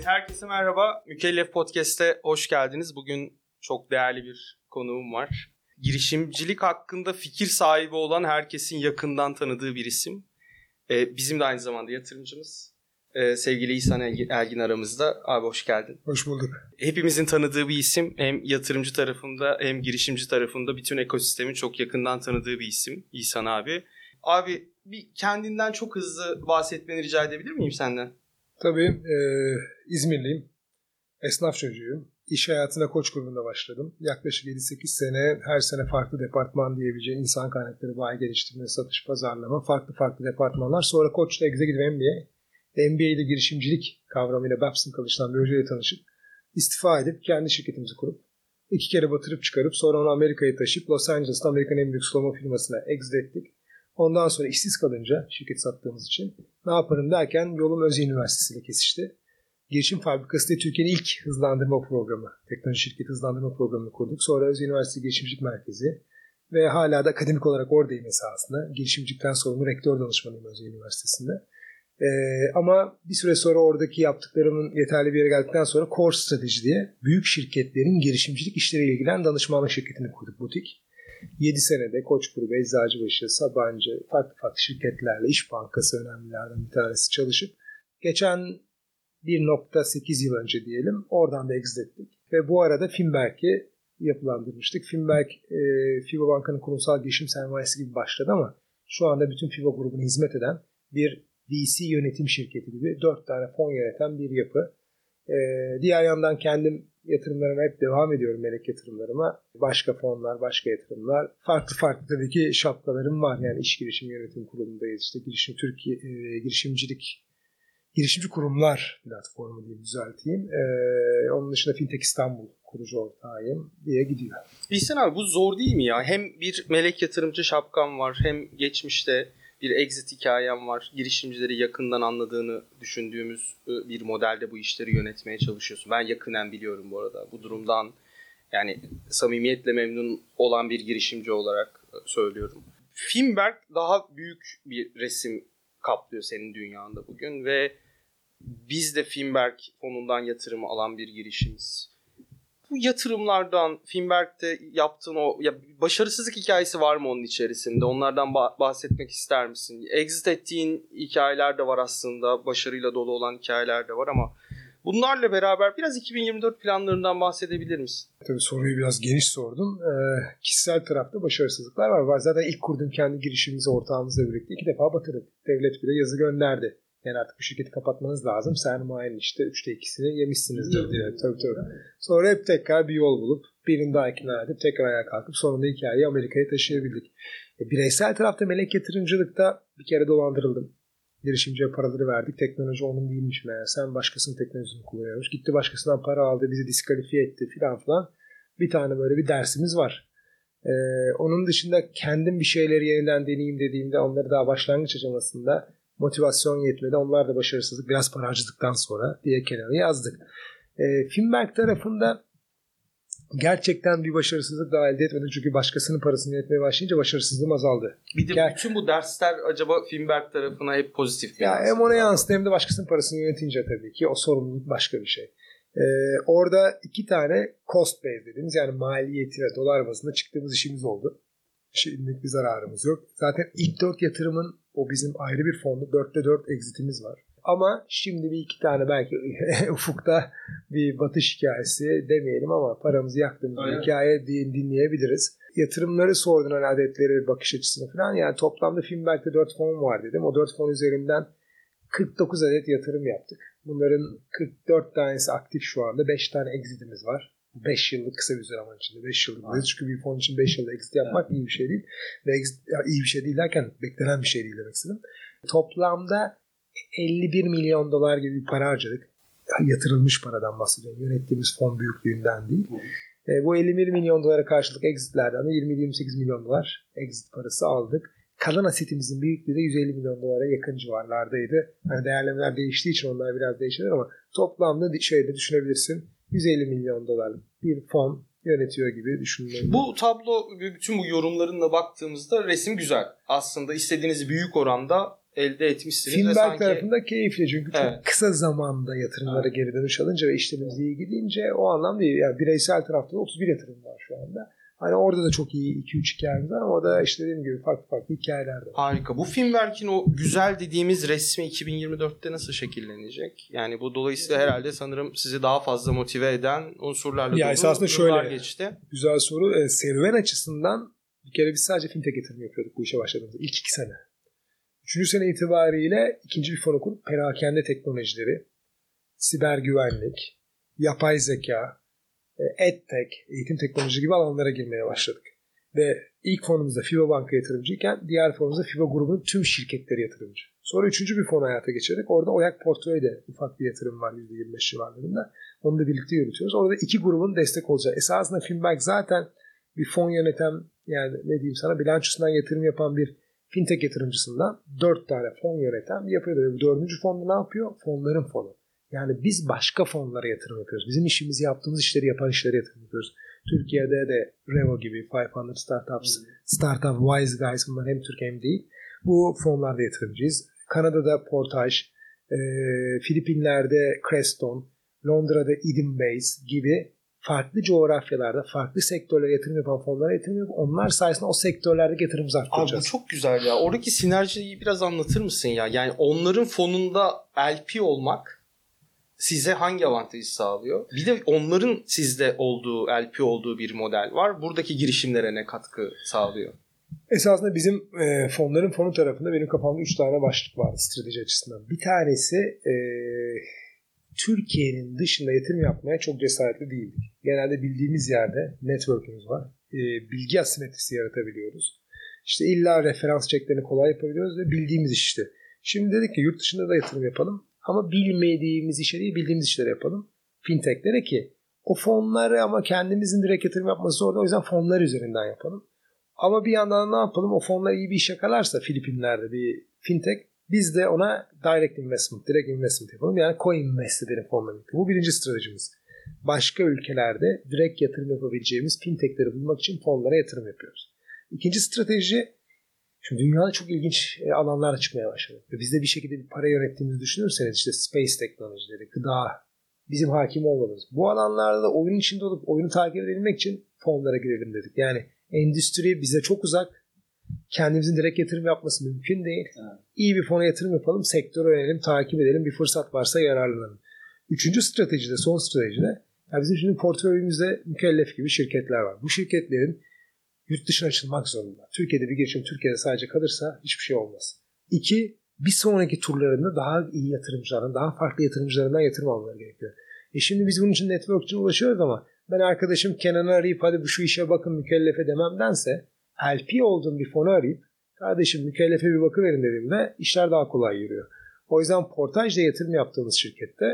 Evet, herkese merhaba. Mükellef Podcast'e hoş geldiniz. Bugün çok değerli bir konuğum var. Girişimcilik hakkında fikir sahibi olan herkesin yakından tanıdığı bir isim. Ee, bizim de aynı zamanda yatırımcımız. Ee, sevgili İhsan Elgin aramızda. Abi hoş geldin. Hoş bulduk. Hepimizin tanıdığı bir isim. Hem yatırımcı tarafında hem girişimci tarafında bütün ekosistemin çok yakından tanıdığı bir isim. İhsan abi. Abi bir kendinden çok hızlı bahsetmeni rica edebilir miyim senden? Tabii. E, İzmirliyim. Esnaf çocuğuyum. İş hayatına koç grubunda başladım. Yaklaşık 7-8 sene her sene farklı departman diyebileceğin insan kaynakları, bayi geliştirme, satış, pazarlama, farklı farklı departmanlar. Sonra Koç'ta Executive MBA, MBA ile girişimcilik kavramıyla Babson çalışan bir hocayla tanışıp istifa edip kendi şirketimizi kurup iki kere batırıp çıkarıp sonra onu Amerika'ya taşıp Los Angeles'ta Amerikan en büyük sulama firmasına exit ettik. Ondan sonra işsiz kalınca şirket sattığımız için ne yaparım derken yolum Özyeğin Üniversitesi ile kesişti. Girişim Fabrikası diye Türkiye'nin ilk hızlandırma programı, teknoloji şirketi hızlandırma programını kurduk. Sonra Özyeğin Üniversitesi Girişimcilik Merkezi ve hala da akademik olarak oradayım esasında. Girişimcilikten sorumlu rektör danışmanıyım Özyeğin Üniversitesi'nde. Ee, ama bir süre sonra oradaki yaptıklarımın yeterli bir yere geldikten sonra Core Strateji diye büyük şirketlerin girişimcilik işleriyle ilgilen danışmanlık şirketini kurduk butik. 7 senede Koç Grubu, Eczacıbaşı, Sabancı, farklı farklı şirketlerle İş Bankası önemlilerden bir tanesi çalışıp geçen 1.8 yıl önce diyelim oradan da exit ettik. Ve bu arada Finberg'i yapılandırmıştık. Finberg e, FIBA Banka'nın kurumsal girişim sermayesi gibi başladı ama şu anda bütün FIBA grubuna hizmet eden bir VC yönetim şirketi gibi dört tane fon yöneten bir yapı. E, diğer yandan kendim yatırımlarıma hep devam ediyorum melek yatırımlarıma. Başka fonlar, başka yatırımlar. Farklı farklı tabii ki şapkalarım var. Yani iş girişim yönetim kurulundayız. İşte girişim Türkiye e, girişimcilik girişimci kurumlar platformu diye düzelteyim. Ee, onun dışında Fintech İstanbul kurucu ortağıyım diye gidiyor. Bilsen abi bu zor değil mi ya? Hem bir melek yatırımcı şapkam var hem geçmişte bir exit hikayem var. Girişimcileri yakından anladığını düşündüğümüz e, bir modelde bu işleri yönetmeye çalışıyorsun. Ben yakından biliyorum bu arada. Bu durumdan yani samimiyetle memnun olan bir girişimci olarak e, söylüyorum. Finberg daha büyük bir resim kaplıyor senin dünyanda bugün ve biz de Finberg fonundan yatırımı alan bir girişimiz. Bu yatırımlardan Finberg'de yaptığın o ya başarısızlık hikayesi var mı onun içerisinde? Onlardan bahsetmek ister misin? Exit ettiğin hikayeler de var aslında. Başarıyla dolu olan hikayeler de var ama bunlarla beraber biraz 2024 planlarından bahsedebilir misin? Tabii soruyu biraz geniş sordum. Ee, kişisel tarafta başarısızlıklar var. Zaten ilk kurduğum kendi girişimimizi ortağımızla birlikte iki defa batırdık. Devlet bile yazı gönderdi. Yani artık bu şirketi kapatmanız lazım. Sermayenin işte üçte ikisini yemişsinizdir diye. Tabii tabii. Sonra hep tekrar bir yol bulup birini daha ikna edip tekrar ayağa kalkıp sonunda hikayeyi Amerika'ya taşıyabildik. E, bireysel tarafta melek yatırımcılıkta bir kere dolandırıldım. Girişimciye paraları verdik. Teknoloji onun değilmiş meğer. Sen başkasının teknolojisini kullanıyormuş. Gitti başkasından para aldı. Bizi diskalifiye etti filan filan. Bir tane böyle bir dersimiz var. Ee, onun dışında kendim bir şeyleri yeniden deneyeyim dediğimde onları daha başlangıç aşamasında motivasyon yetmedi. Onlar da başarısızlık biraz para harcadıktan sonra diye kenara yazdık. E, Finberg tarafında gerçekten bir başarısızlık daha elde etmedim. Çünkü başkasının parasını yetmeye başlayınca başarısızlığım azaldı. Bir de Ger- bütün bu dersler acaba Finberg tarafına hep pozitif bir Ya hem ona yansıdı hem de başkasının parasını yönetince tabii ki o sorumluluk başka bir şey. Ee, orada iki tane cost base dediğimiz yani maliyeti ve dolar bazında çıktığımız işimiz oldu. Şimdilik bir zararımız yok. Zaten ilk dört yatırımın o bizim ayrı bir fondu. Dörtte dört exitimiz var. Ama şimdi bir iki tane belki ufukta bir batış hikayesi demeyelim ama paramızı yaktığımız bir hikaye dinleyebiliriz. Yatırımları sordun hani adetleri, bakış açısını falan. Yani toplamda Finberg'de 4 fon var dedim. O 4 fon üzerinden 49 adet yatırım yaptık. Bunların 44 tanesi aktif şu anda. 5 tane exitimiz var. 5 yıllık kısa bir zaman içinde. 5 yıllık. Evet. Çünkü bir fon için 5 yılda exit yapmak evet. iyi bir şey değil. Ve exit, ya iyi bir şey değil derken beklenen bir şey değil demek istedim. Toplamda 51 milyon dolar gibi bir para harcadık. Yatırılmış paradan bahsediyorum. Yönettiğimiz fon büyüklüğünden değil. E, bu 51 milyon dolara karşılık exitlerden de 20-28 milyon dolar exit parası aldık. Kalan asetimizin büyüklüğü de 150 milyon dolara yakın civarlardaydı. Hani değerlemeler değiştiği için onlar biraz değişir ama toplamda şöyle düşünebilirsin 150 milyon dolarlık bir fon yönetiyor gibi düşünüyorum. Bu tablo bütün bu yorumlarınla baktığımızda resim güzel. Aslında istediğiniz büyük oranda elde etmişsiniz. Finberg sanki... tarafında keyifli çünkü çok Evet. kısa zamanda yatırımlara Evet. geri dönüş alınca ve işlerimiz iyi gidince o anlamda. Yani bireysel tarafta da 31 yatırım var şu anda. Hani orada da çok iyi 2-3 hikayemiz var ama orada işte dediğim gibi farklı farklı hikayeler var. Harika. Bu Finberg'in o güzel dediğimiz resmi 2024'te nasıl şekillenecek? Yani bu dolayısıyla herhalde sanırım sizi daha fazla motive eden unsurlarla Ya dolu şöyle. geçti. Güzel soru. E, serüven açısından bir kere biz sadece fintech yatırım yapıyorduk bu işe başladığımızda. İlk iki sene. Üçüncü sene itibariyle ikinci bir fonu kurup perakende teknolojileri, siber güvenlik, yapay zeka, edtech, eğitim teknoloji gibi alanlara girmeye başladık. Ve ilk fonumuzda FIBA Banka yatırımcıyken diğer fonumuzda FIBA grubunun tüm şirketleri yatırımcı. Sonra üçüncü bir fon hayata geçirdik. Orada Oyak Portföy'de ufak bir yatırım var %25 civarlarında. Onu da birlikte yürütüyoruz. Orada iki grubun destek olacağı. Esasında Finbank zaten bir fon yöneten yani ne diyeyim sana bilançosundan yatırım yapan bir fintech yatırımcısından dört tane fon yöneten bir yapıyordu. Ve bu dördüncü fonda ne yapıyor? Fonların fonu. Yani biz başka fonlara yatırım yapıyoruz. Bizim işimizi yaptığımız işleri yapan işlere yatırım yapıyoruz. Türkiye'de de Revo gibi 500 Startups, Startup Wise Guys bunlar hem Türk hem değil. Bu fonlarda yatırımcıyız. Kanada'da Portage, e, Filipinler'de Creston, Londra'da Eden Base gibi farklı coğrafyalarda, farklı sektörlere yatırım yapan fonlara yatırım yapıp onlar sayesinde o sektörlerdeki yatırımımızı Abi bu arttıracağız. çok güzel ya. Oradaki sinerjiyi biraz anlatır mısın ya? Yani onların fonunda LP olmak size hangi avantajı sağlıyor? Bir de onların sizde olduğu, LP olduğu bir model var. Buradaki girişimlere ne katkı sağlıyor? Esasında bizim e, fonların fonu tarafında benim kafamda 3 tane başlık vardı strateji açısından. Bir tanesi e, Türkiye'nin dışında yatırım yapmaya çok cesaretli değildik. Genelde bildiğimiz yerde network'ümüz var. E, bilgi asimetrisi yaratabiliyoruz. İşte illa referans çeklerini kolay yapabiliyoruz ve bildiğimiz iş işte. Şimdi dedik ki yurt dışında da yatırım yapalım ama bilmediğimiz işe değil bildiğimiz işleri yapalım. Fintechlere ki o fonları ama kendimizin direkt yatırım yapması zor. O yüzden fonlar üzerinden yapalım. Ama bir yandan ne yapalım? O fonlar iyi bir iş yakalarsa Filipinler'de bir fintech biz de ona direct investment, direct investment yapalım. Yani co-invest edelim fonla birlikte. Bu birinci stratejimiz. Başka ülkelerde direkt yatırım yapabileceğimiz fintechleri bulmak için fonlara yatırım yapıyoruz. İkinci strateji Şimdi dünyada çok ilginç e, alanlar çıkmaya başladı. Ve biz de bir şekilde bir para yönettiğimizi düşünürseniz işte space teknolojileri, gıda, bizim hakim olmamız. Bu alanlarda da oyunun içinde olup oyunu takip edebilmek için fonlara girelim dedik. Yani endüstri bize çok uzak. Kendimizin direkt yatırım yapması mümkün değil. Evet. İyi bir fona yatırım yapalım, sektöre yönelim, takip edelim. Bir fırsat varsa yararlanalım. Üçüncü stratejide, son stratejide ya bizim şimdi portföyümüzde mükellef gibi şirketler var. Bu şirketlerin yurt dışına açılmak zorunda. Türkiye'de bir girişim Türkiye'de sadece kalırsa hiçbir şey olmaz. İki, bir sonraki turlarında daha iyi yatırımcılardan, daha farklı yatırımcılarından yatırım almaları gerekiyor. E şimdi biz bunun için network'çe ulaşıyoruz ama ben arkadaşım Kenan'ı arayıp hadi bu şu işe bakın mükellefe dememdense LP olduğum bir fonu arayıp kardeşim mükellefe bir bakıverin dediğimde işler daha kolay yürüyor. O yüzden portajda yatırım yaptığımız şirkette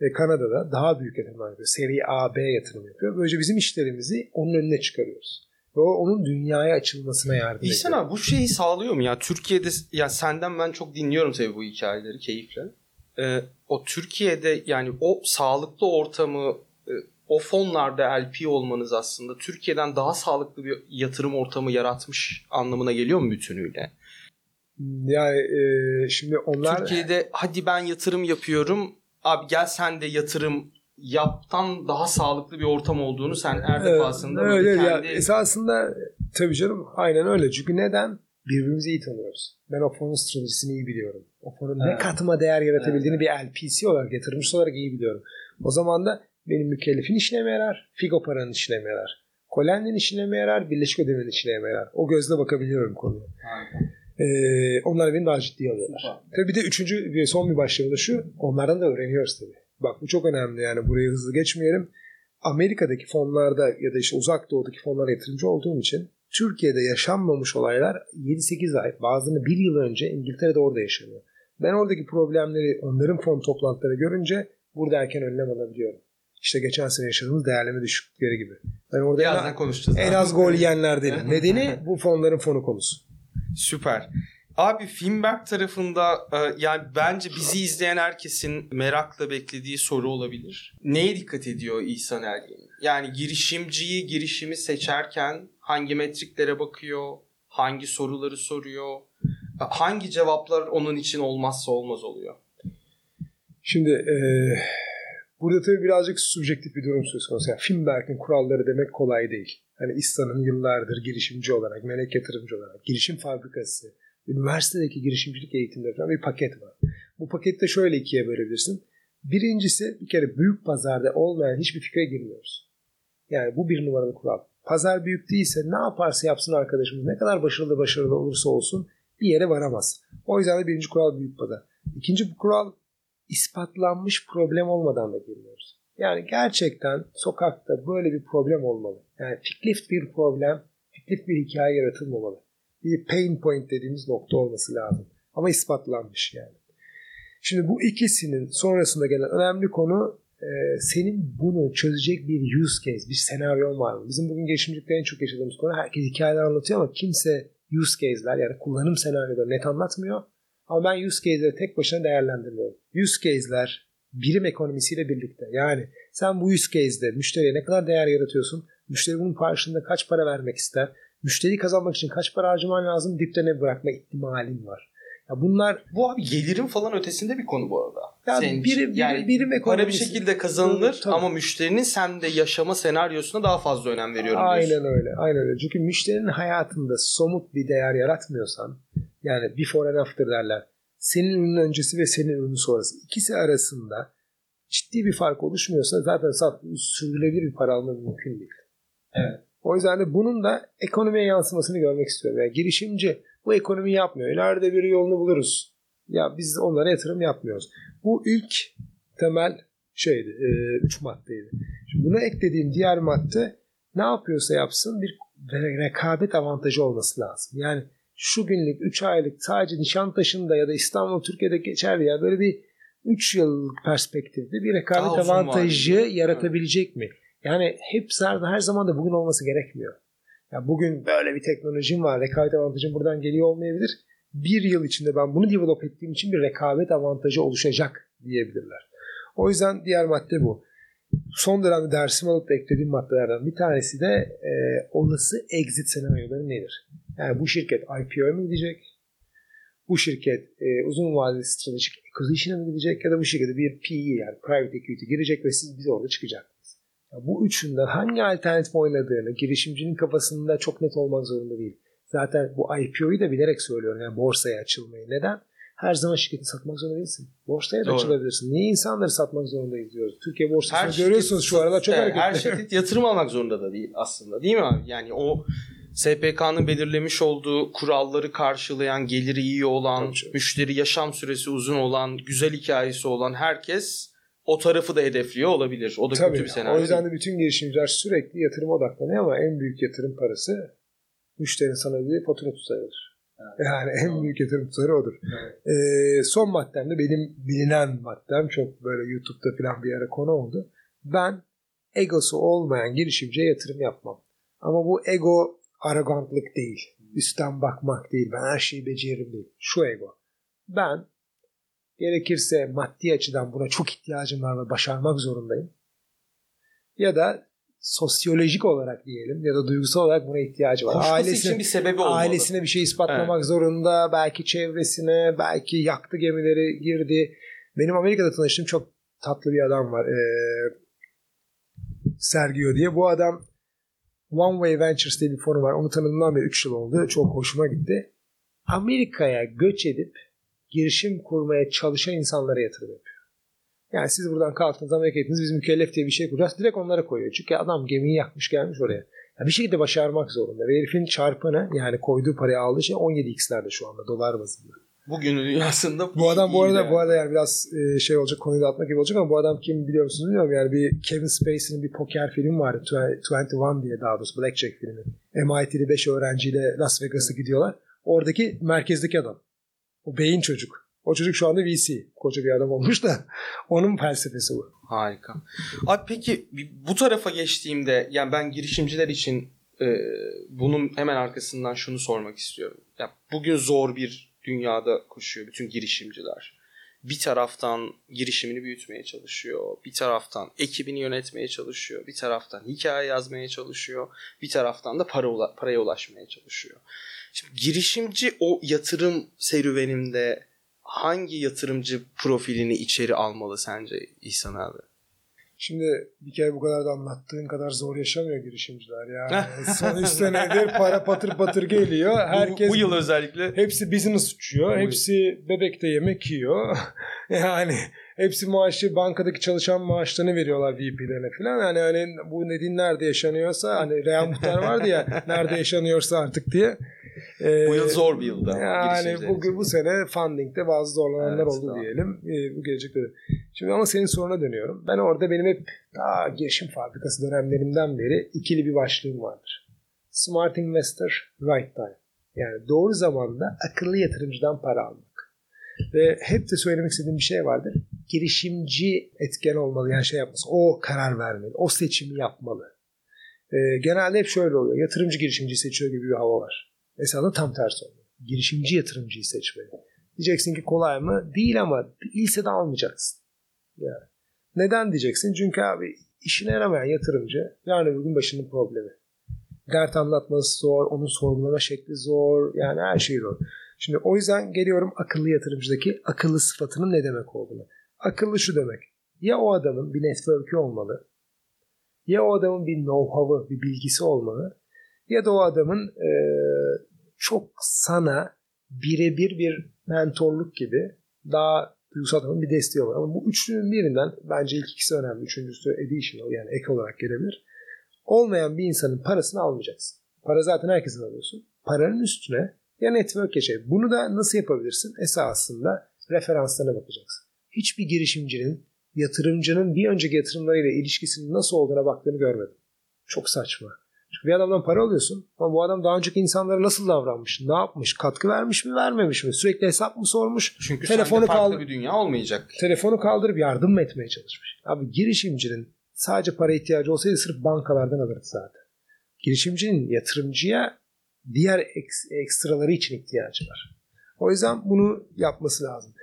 e, Kanada'da daha büyük yatırımlar yapıyor. Seri A, B yatırım yapıyor. Böylece bizim işlerimizi onun önüne çıkarıyoruz. Ve o onun dünyaya açılmasına yardım ediyor. İhsan abi bu şeyi sağlıyor mu ya? Türkiye'de ya senden ben çok dinliyorum tabii bu hikayeleri keyifle. Ee, o Türkiye'de yani o sağlıklı ortamı e, o fonlarda LP olmanız aslında Türkiye'den daha sağlıklı bir yatırım ortamı yaratmış anlamına geliyor mu bütünüyle? Yani e, şimdi onlar Türkiye'de hadi ben yatırım yapıyorum. Abi gel sen de yatırım yaptan daha sağlıklı bir ortam olduğunu sen her defasında böyle öyle kendi... ya. Esasında tabii canım aynen öyle. Çünkü neden? Birbirimizi iyi tanıyoruz. Ben o fonun stratejisini iyi biliyorum. O fonun ne katma değer yaratabildiğini bir LPC olarak, yatırımcı olarak iyi biliyorum. O zaman da benim mükellefin işine mi yarar? Figo paranın işine mi yarar? Kolen'in işine mi yarar? Birleşik Ödeme'nin işine mi yarar? O gözle bakabiliyorum konuya. Ee, onlar beni daha ciddiye alıyorlar. Tabii bir de üçüncü son bir başlığım da şu. Onlardan da öğreniyoruz tabii. Bak bu çok önemli yani burayı hızlı geçmeyelim. Amerika'daki fonlarda ya da işte uzak doğudaki fonlara yatırımcı olduğum için Türkiye'de yaşanmamış olaylar 7-8 ay bazılarını bir yıl önce İngiltere'de orada yaşanıyor. Ben oradaki problemleri onların fon toplantıları görünce burada erken önlem alabiliyorum. İşte geçen sene yaşadığımız değerleme düşüklükleri gibi. Ben orada en, Birazdan konuşacağız. en az gol yiyenler değilim. Nedeni bu fonların fonu konusu. Süper. Abi Finberg tarafında e, yani bence bizi izleyen herkesin merakla beklediği soru olabilir. Neye dikkat ediyor İhsan Ergin? Yani girişimciyi, girişimi seçerken hangi metriklere bakıyor? Hangi soruları soruyor? hangi cevaplar onun için olmazsa olmaz oluyor? Şimdi e, burada tabii birazcık subjektif bir durum söz konusu. Yani Finberg'in kuralları demek kolay değil. Hani İstan'ın yıllardır girişimci olarak, melek yatırımcı olarak, girişim fabrikası, üniversitedeki girişimcilik eğitimleri falan bir paket var. Bu pakette şöyle ikiye bölebilirsin. Birincisi bir kere büyük pazarda olmayan hiçbir fikre girmiyoruz. Yani bu bir numaralı kural. Pazar büyük değilse ne yaparsa yapsın arkadaşımız ne kadar başarılı başarılı olursa olsun bir yere varamaz. O yüzden de birinci kural büyük pazar. İkinci bu kural ispatlanmış problem olmadan da girmiyoruz. Yani gerçekten sokakta böyle bir problem olmalı. Yani fiktif bir problem, fiktif bir hikaye yaratılmamalı. Bir pain point dediğimiz nokta olması lazım. Ama ispatlanmış yani. Şimdi bu ikisinin sonrasında gelen önemli konu e, senin bunu çözecek bir use case, bir senaryon var mı? Bizim bugün girişimcilikte en çok yaşadığımız konu herkes hikayeler anlatıyor ama kimse use case'ler yani kullanım senaryoları net anlatmıyor. Ama ben use case'leri tek başına değerlendirmiyorum. Use case'ler birim ekonomisiyle birlikte. Yani sen bu use case'de müşteriye ne kadar değer yaratıyorsun? Müşteri bunun karşılığında kaç para vermek ister? Müşteriyi kazanmak için kaç para harcaman lazım? Dipte ne bırakma ihtimalin var. Ya bunlar Bu abi gelirin falan ötesinde bir konu bu arada. Ya Senin birim- için. yani birim- birim para bir ekonomisi. şekilde kazanılır Tabii. ama müşterinin sende yaşama senaryosuna daha fazla önem veriyorum Aynen diyorsun. öyle. Aynen öyle. Çünkü müşterinin hayatında somut bir değer yaratmıyorsan yani before and after derler. Senin ürünün öncesi ve senin ürünün sonrası. ikisi arasında ciddi bir fark oluşmuyorsa zaten sürdürülebilir bir para almak mümkün değil. Evet. O yüzden de bunun da ekonomiye yansımasını görmek istiyorum. Yani girişimci bu ekonomi yapmıyor. İleride bir yolunu buluruz. Ya biz onlara yatırım yapmıyoruz. Bu ilk temel şeydi. E, üç maddeydi. Şimdi buna eklediğim diğer madde ne yapıyorsa yapsın bir re- rekabet avantajı olması lazım. Yani şu günlük 3 aylık sadece Nişantaşı'nda ya da İstanbul Türkiye'de geçerli ya böyle bir 3 yıllık perspektifte bir rekabet avantajı vadeli. yaratabilecek mi? Yani hep her, her zaman da bugün olması gerekmiyor. Ya bugün böyle bir teknolojim var. Rekabet avantajım buradan geliyor olmayabilir. Bir yıl içinde ben bunu develop ettiğim için bir rekabet avantajı oluşacak diyebilirler. O yüzden diğer madde bu. Son dönemde dersimi alıp da eklediğim maddelerden bir tanesi de e, olası exit senaryoları nedir? Yani bu şirket IPO'ya mı gidecek? Bu şirket e, uzun vadeli stratejik acquisition'a mı gidecek? Ya da bu şirkete bir PE yani private equity girecek ve siz bize orada çıkacaksınız. Ya bu üçünden hangi alternatif oynadığını girişimcinin kafasında çok net olmak zorunda değil. Zaten bu IPO'yu da bilerek söylüyorum. Yani borsaya açılmayı. Neden? Her zaman şirketi satmak zorunda değilsin. Borsaya da Doğru. açılabilirsin. Niye insanları satmak zorundayız diyoruz. Türkiye borsasını Her görüyorsunuz şirket- şu aralar çok hareketli. Her şirket yatırım almak zorunda da değil aslında değil mi abi? Yani o SPK'nın belirlemiş olduğu kuralları karşılayan, geliri iyi olan, müşteri yaşam süresi uzun olan, güzel hikayesi olan herkes o tarafı da hedefliyor olabilir. O da Tabii. kötü bir senaryo. O yüzden de bütün girişimciler sürekli yatırıma odaklanıyor ama en büyük yatırım parası müşterinin sana ödediği fatura tutarıdır. Yani en büyük yatırım tutarı odur. Ee, son maddem de benim bilinen maddem çok böyle YouTube'da falan bir ara konu oldu. Ben egosu olmayan girişimciye yatırım yapmam. Ama bu ego arrogantlık değil. Üstten bakmak değil. Ben her şeyi beceririm değil. Şu ego. Ben gerekirse maddi açıdan buna çok ihtiyacım var ve başarmak zorundayım. Ya da sosyolojik olarak diyelim ya da duygusal olarak buna ihtiyacı var. Koşması Ailesine, için bir sebebi olmalı. ailesine bir şey ispatlamak zorunda. Belki çevresine, belki yaktı gemileri girdi. Benim Amerika'da tanıştığım çok tatlı bir adam var. Ee, Sergio diye. Bu adam One Way Ventures diye bir fonu var. Onu tanıdığımdan beri 3 yıl oldu. Çok hoşuma gitti. Amerika'ya göç edip girişim kurmaya çalışan insanlara yatırım yapıyor. Yani siz buradan kalktınız Amerika'ya gittiniz biz mükellef diye bir şey kuracağız. Direkt onlara koyuyor. Çünkü adam gemiyi yakmış gelmiş oraya. Ya bir şekilde başarmak zorunda. Ve herifin çarpanı yani koyduğu parayı aldığı şey 17x'lerde şu anda dolar bazında. Bugün dünyasında Bu adam bu arada yani. bu arada yani biraz e, şey olacak konuyu da atmak gibi olacak ama bu adam kim biliyor musunuz bilmiyorum. Yani bir Kevin Spacey'nin bir poker filmi vardı. Tw- 21 diye daha doğrusu Blackjack filmi. MIT'li 5 öğrenciyle Las Vegas'a gidiyorlar. Oradaki merkezdeki adam. O beyin çocuk. O çocuk şu anda VC. Koca bir adam olmuş da onun felsefesi bu. Harika. Abi peki bu tarafa geçtiğimde yani ben girişimciler için e, bunun hemen arkasından şunu sormak istiyorum. Ya bugün zor bir dünyada koşuyor bütün girişimciler. Bir taraftan girişimini büyütmeye çalışıyor. Bir taraftan ekibini yönetmeye çalışıyor. Bir taraftan hikaye yazmaya çalışıyor. Bir taraftan da para ula- paraya ulaşmaya çalışıyor. Şimdi girişimci o yatırım serüveninde hangi yatırımcı profilini içeri almalı sence İhsan abi? Şimdi bir kere bu kadar da anlattığın kadar zor yaşamıyor girişimciler. Yani son 3 senedir para patır patır geliyor. Herkes bu, bu yıl özellikle hepsi business uçuyor. Hepsi bebekte yemek yiyor. yani hepsi maaşı bankadaki çalışan maaşlarını veriyorlar VP'lerine falan. Yani hani bu dediğin nerede yaşanıyorsa hani Real Muhtar vardı ya nerede yaşanıyorsa artık diye. Ee, bu yıl zor bir yılda. Yani bu, bu sene funding'de bazı zorlananlar Evet, oldu tamam. diyelim. Ee, bu gelecekte de. Şimdi ama senin soruna dönüyorum. Ben orada benim hep daha girişim fabrikası dönemlerimden beri ikili bir başlığım vardır. Smart investor, right time. Yani doğru zamanda akıllı yatırımcıdan para almak. Ve hep de söylemek istediğim bir şey vardır. Girişimci etken olmalı. Yani şey yapması. O karar vermeli. O seçimi yapmalı. Ee, genelde hep şöyle oluyor. Yatırımcı girişimciyi seçiyor gibi bir hava var. Mesela da tam tersi oluyor. Girişimci yatırımcıyı seçmeli. Diyeceksin ki kolay mı? Değil ama değilse de almayacaksın. Yani. Neden diyeceksin? Çünkü abi işine yaramayan yatırımcı yarın öbür gün başının problemi. Dert anlatması zor, onun sorgulama şekli zor, yani her şey zor. Şimdi o yüzden geliyorum akıllı yatırımcıdaki akıllı sıfatının ne demek olduğunu. Akıllı şu demek. Ya o adamın bir network'ü olmalı, ya o adamın bir know-how'ı, bir bilgisi olmalı, ya da o adamın eee, çok sana birebir bir mentorluk gibi daha duygusal adamın bir desteği olur. Ama bu üçlünün birinden bence ilk ikisi önemli. Üçüncüsü additional yani ek olarak gelebilir. Olmayan bir insanın parasını almayacaksın. Para zaten herkesin alıyorsun. Paranın üstüne ya network geçer. Bunu da nasıl yapabilirsin? Esasında referanslarına bakacaksın. Hiçbir girişimcinin yatırımcının bir önceki yatırımlarıyla ilişkisinin nasıl olduğuna baktığını görmedim. Çok saçma. Çünkü bir adamdan para alıyorsun ama bu adam daha önceki insanlara nasıl davranmış, ne yapmış, katkı vermiş mi, vermemiş mi, sürekli hesap mı sormuş, Çünkü telefonu sende farklı kaldı- bir dünya olmayacak. telefonu kaldırıp yardım mı etmeye çalışmış. Abi girişimcinin sadece para ihtiyacı olsaydı sırf bankalardan alırdı zaten. Girişimcinin yatırımcıya diğer eks- ekstraları için ihtiyacı var. O yüzden bunu yapması lazım.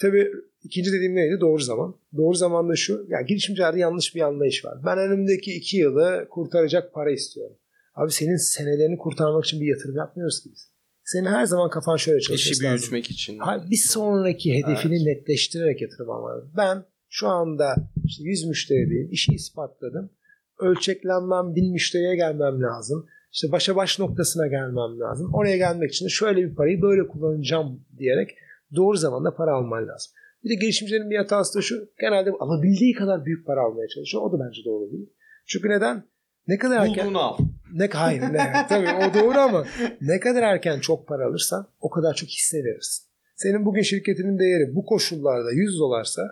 Tabii ikinci dediğim neydi? Doğru zaman. Doğru zaman da şu. Ya girişimcilerde yanlış bir anlayış var. Ben önümdeki iki yılı kurtaracak para istiyorum. Abi senin senelerini kurtarmak için bir yatırım yapmıyoruz ki biz. Senin her zaman kafan şöyle çalışması İşi lazım. büyütmek için. Hayır, bir sonraki hedefini netleştirerek yatırım almalı. Ben şu anda işte 100 müşterideyim. işi ispatladım. Ölçeklenmem, 1000 müşteriye gelmem lazım. İşte başa baş noktasına gelmem lazım. Oraya gelmek için de şöyle bir parayı böyle kullanacağım diyerek doğru zamanda para alman lazım. Bir de girişimcilerin bir hatası da şu. Genelde alabildiği kadar büyük para almaya çalışıyor. O da bence doğru değil. Çünkü neden? Ne kadar erken... Bulduğunu al. Ne hayır ne tabii o doğru ama ne kadar erken çok para alırsan o kadar çok hisse verirsin. Senin bugün şirketinin değeri bu koşullarda 100 dolarsa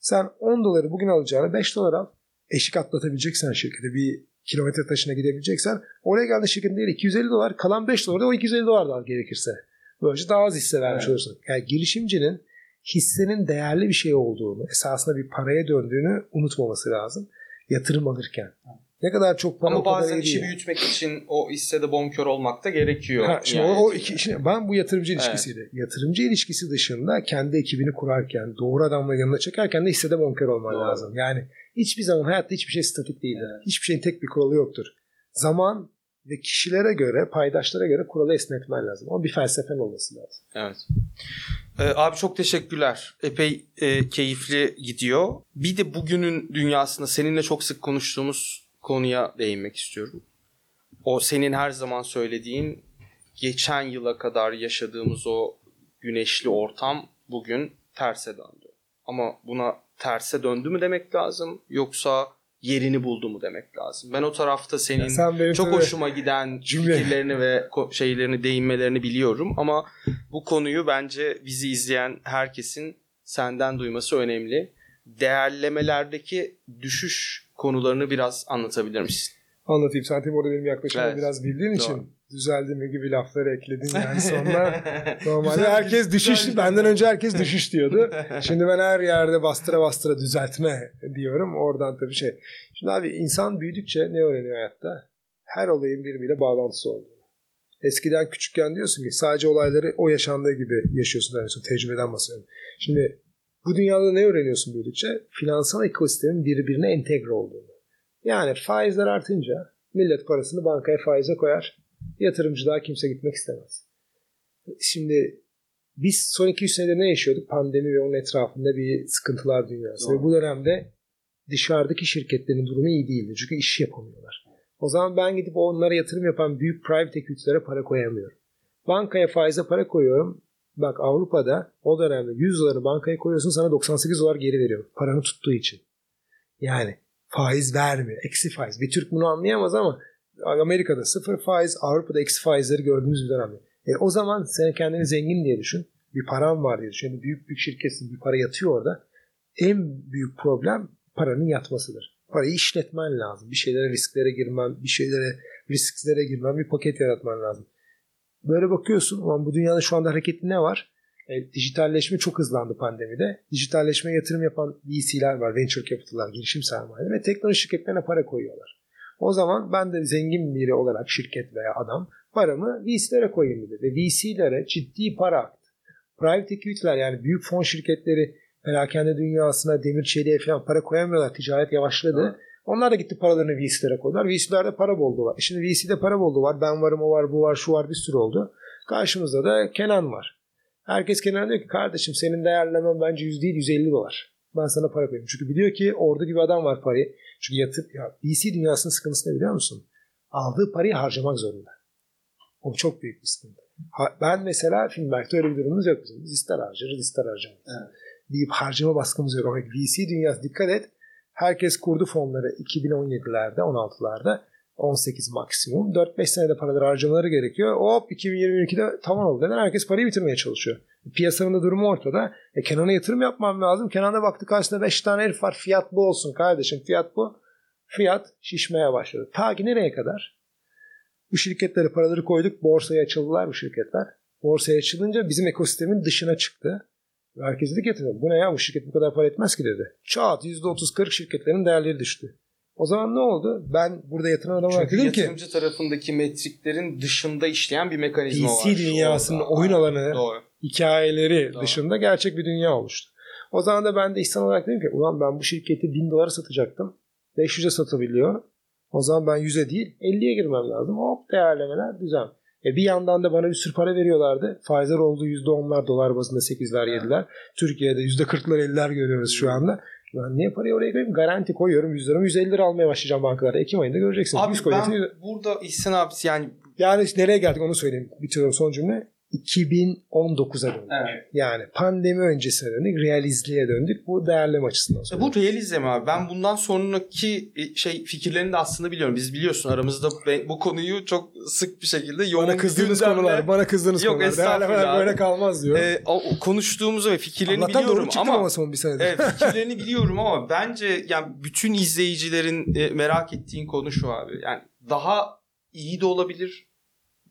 sen 10 doları bugün alacağına 5 dolar al. Eşik atlatabileceksen şirkete bir kilometre taşına gidebileceksen oraya geldiğinde şirketin değeri 250 dolar kalan 5 dolar da o 250 dolar da gerekirse. Böylece daha az hisse vermiş Evet. olursun. Yani girişimcinin hissenin değerli bir şey olduğunu, esasında bir paraya döndüğünü unutmaması lazım. Yatırım alırken. Ne kadar çok para Ama bazen işi büyütmek için o hissede bonkör olmak da gerekiyor. Ha, şimdi Yani. o, o iki, şimdi ben bu yatırımcı ilişkisiydi. Yatırımcı ilişkisi dışında kendi ekibini kurarken, doğru adamları yanına çekerken de hissede bonkör olman Doğru. lazım. Yani hiçbir zaman hayatta hiçbir şey statik değildir. Hiçbir şeyin tek bir kuralı yoktur. Zaman ve kişilere göre, paydaşlara göre kuralı esnetmen lazım. Ama bir felsefen olması lazım. Evet. Ee, abi çok teşekkürler. Epey e, keyifli gidiyor. Bir de bugünün dünyasında seninle çok sık konuştuğumuz konuya değinmek istiyorum. O senin her zaman söylediğin geçen yıla kadar yaşadığımız o güneşli ortam bugün terse döndü. Ama buna terse döndü mü demek lazım yoksa yerini buldu mu demek lazım. Ben o tarafta senin Sen çok tabii hoşuma giden cümle- fikirlerini ve şeylerini değinmelerini biliyorum ama bu konuyu bence bizi izleyen herkesin senden duyması önemli. Değerlemelerdeki düşüş konularını biraz anlatabilir misin? Anlatayım. Sen tabii orada benim yaklaşımımı Evet. biraz bildiğin Doğru. için düzeldi mi gibi lafları ekledin yani sonra. Normalde Güzel, herkes güzel, düşüş, güzel. benden önce herkes düşüş diyordu. Şimdi ben her yerde bastıra bastıra düzeltme diyorum. Oradan tabii şey. Şimdi abi insan büyüdükçe ne öğreniyor hayatta? Her olayın birbiriyle bağlantısı olduğunu. Eskiden küçükken diyorsun ki sadece olayları o yaşandığı gibi yaşıyorsun. Yani tecrübeden bahsediyorum. Şimdi bu dünyada ne öğreniyorsun büyüdükçe? Finansal ekosistemin birbirine entegre olduğunu. Yani faizler artınca millet parasını bankaya faize koyar. Yatırımcı daha kimse gitmek istemez. Şimdi biz son 200 senede ne yaşıyorduk? Pandemi ve onun etrafında bir sıkıntılar dünyası. Doğru. Ve bu dönemde dışarıdaki şirketlerin durumu iyi değildi. Çünkü iş yapamıyorlar. O zaman ben gidip onlara yatırım yapan büyük private equity'lere para koyamıyorum. Bankaya faize para koyuyorum. Bak Avrupa'da o dönemde 100 doları bankaya koyuyorsun sana 98 dolar geri veriyor. Paranı tuttuğu için. Yani faiz vermiyor. Eksi faiz. Bir Türk bunu anlayamaz ama Amerika'da sıfır faiz, Avrupa'da eksi faizleri gördüğümüz bir dönemde. E, o zaman sen kendini zengin diye düşün. Bir param var diye düşün. Büyük büyük şirketsin bir para yatıyor orada. En büyük problem paranın yatmasıdır. Parayı işletmen lazım. Bir şeylere risklere girmen, bir şeylere risklere girmen, bir paket yaratman lazım. Böyle bakıyorsun ama bu dünyada şu anda hareketli ne var? E, dijitalleşme çok hızlandı pandemide. Dijitalleşme yatırım yapan VC'ler var, venture capital'lar, girişim sermayeleri ve teknoloji şirketlerine para koyuyorlar. O zaman ben de zengin biri olarak şirket veya adam paramı VC'lere koyayım dedi. Ve VC'lere ciddi para aktı. Private equity'ler yani büyük fon şirketleri perakende dünyasına, demir çeliğe falan para koyamıyorlar. Ticaret yavaşladı. Onlar da gitti paralarını VC'lere koydular. VC'lerde para bolluğu var. Şimdi VC'de para bolluğu var. Ben varım, o var, bu var, şu var bir sürü oldu. Karşımızda da Kenan var. Herkes Kenan'a diyor ki kardeşim senin değerlemen bence 100 değil 150 dolar. Ben sana para koyayım. Çünkü biliyor ki orada gibi adam var parayı. Çünkü yatır, ya VC dünyasının sıkıntısı ne biliyor musun? Aldığı parayı harcamak zorunda. O çok büyük bir sıkıntı. Ha, ben mesela Filmberg'de öyle bir durumumuz yok bizim. Biz ister harcarız ister harcamayız. Evet. Deyip harcama baskımız yok. Ama VC dünyası dikkat et. Herkes kurdu fonları 2017'lerde 16'larda 18 maksimum. 4-5 senede paraları harcamaları gerekiyor. Hop 2022'de tamam oldu. Neden? Herkes parayı bitirmeye çalışıyor. Piyasanın da durumu ortada. E, Kenan'a yatırım yapmam lazım. Kenan'a baktı karşısında 5 tane herif var. Fiyat bu olsun kardeşim. Fiyat bu. Fiyat şişmeye başladı. Ta ki nereye kadar? Bu şirketlere paraları koyduk. Borsaya açıldılar bu şirketler. Borsaya açılınca bizim ekosistemin dışına çıktı. Herkes dedi ki bu ne ya bu şirket bu kadar para etmez ki dedi. Çat %30-40 şirketlerin değerleri düştü. O zaman ne oldu? Ben burada yatıran adam olarak Çünkü dedim ki yatırımcı tarafındaki metriklerin dışında işleyen bir mekanizma var. VC dünyasının orada. oyun alanı, Doğru. hikayeleri Doğru. dışında gerçek bir dünya oluştu. O zaman da ben de ihsan olarak dedim ki ulan ben bu şirketi 1000 dolara satacaktım. 500'e satabiliyor. O zaman ben 100'e değil 50'ye girmem lazım. Hop değerlemeler düzen. E bir yandan da bana bir sürü para veriyorlardı. Faizler olduğu %10'lar dolar bazında 8'ler yediler. Türkiye'de %40'lar 50'ler görüyoruz şu anda. Ben niye parayı oraya koyayım? Garanti koyuyorum 100 lira 150 lira almaya başlayacağım bankalarda. Ekim ayında göreceksin. Abi 100 ben koyuyorsun. burada İhsan abi yani Yani nereye geldik onu söyleyeyim. Bitiriyorum son cümle. 2019'a döndük. Evet. Yani pandemi öncesine döndük. Realizliğe döndük. Bu değerleme açısından sonra. bu realizm abi. Ben bundan sonraki e, şey fikirlerini de aslında biliyorum. Biz biliyorsun aramızda bu konuyu çok sık bir şekilde yoğun bana kızdığınız gündemde- konular, bana kızdığınız Yok, konular. Değerlemeler böyle kalmaz diyor. e, o- o konuştuğumuzu ve fikirlerini Allah'tan biliyorum doğru ama ama son bir senedir. Evet fikirlerini biliyorum ama bence yani bütün izleyicilerin e, merak ettiğin konu şu abi. Yani daha iyi de olabilir.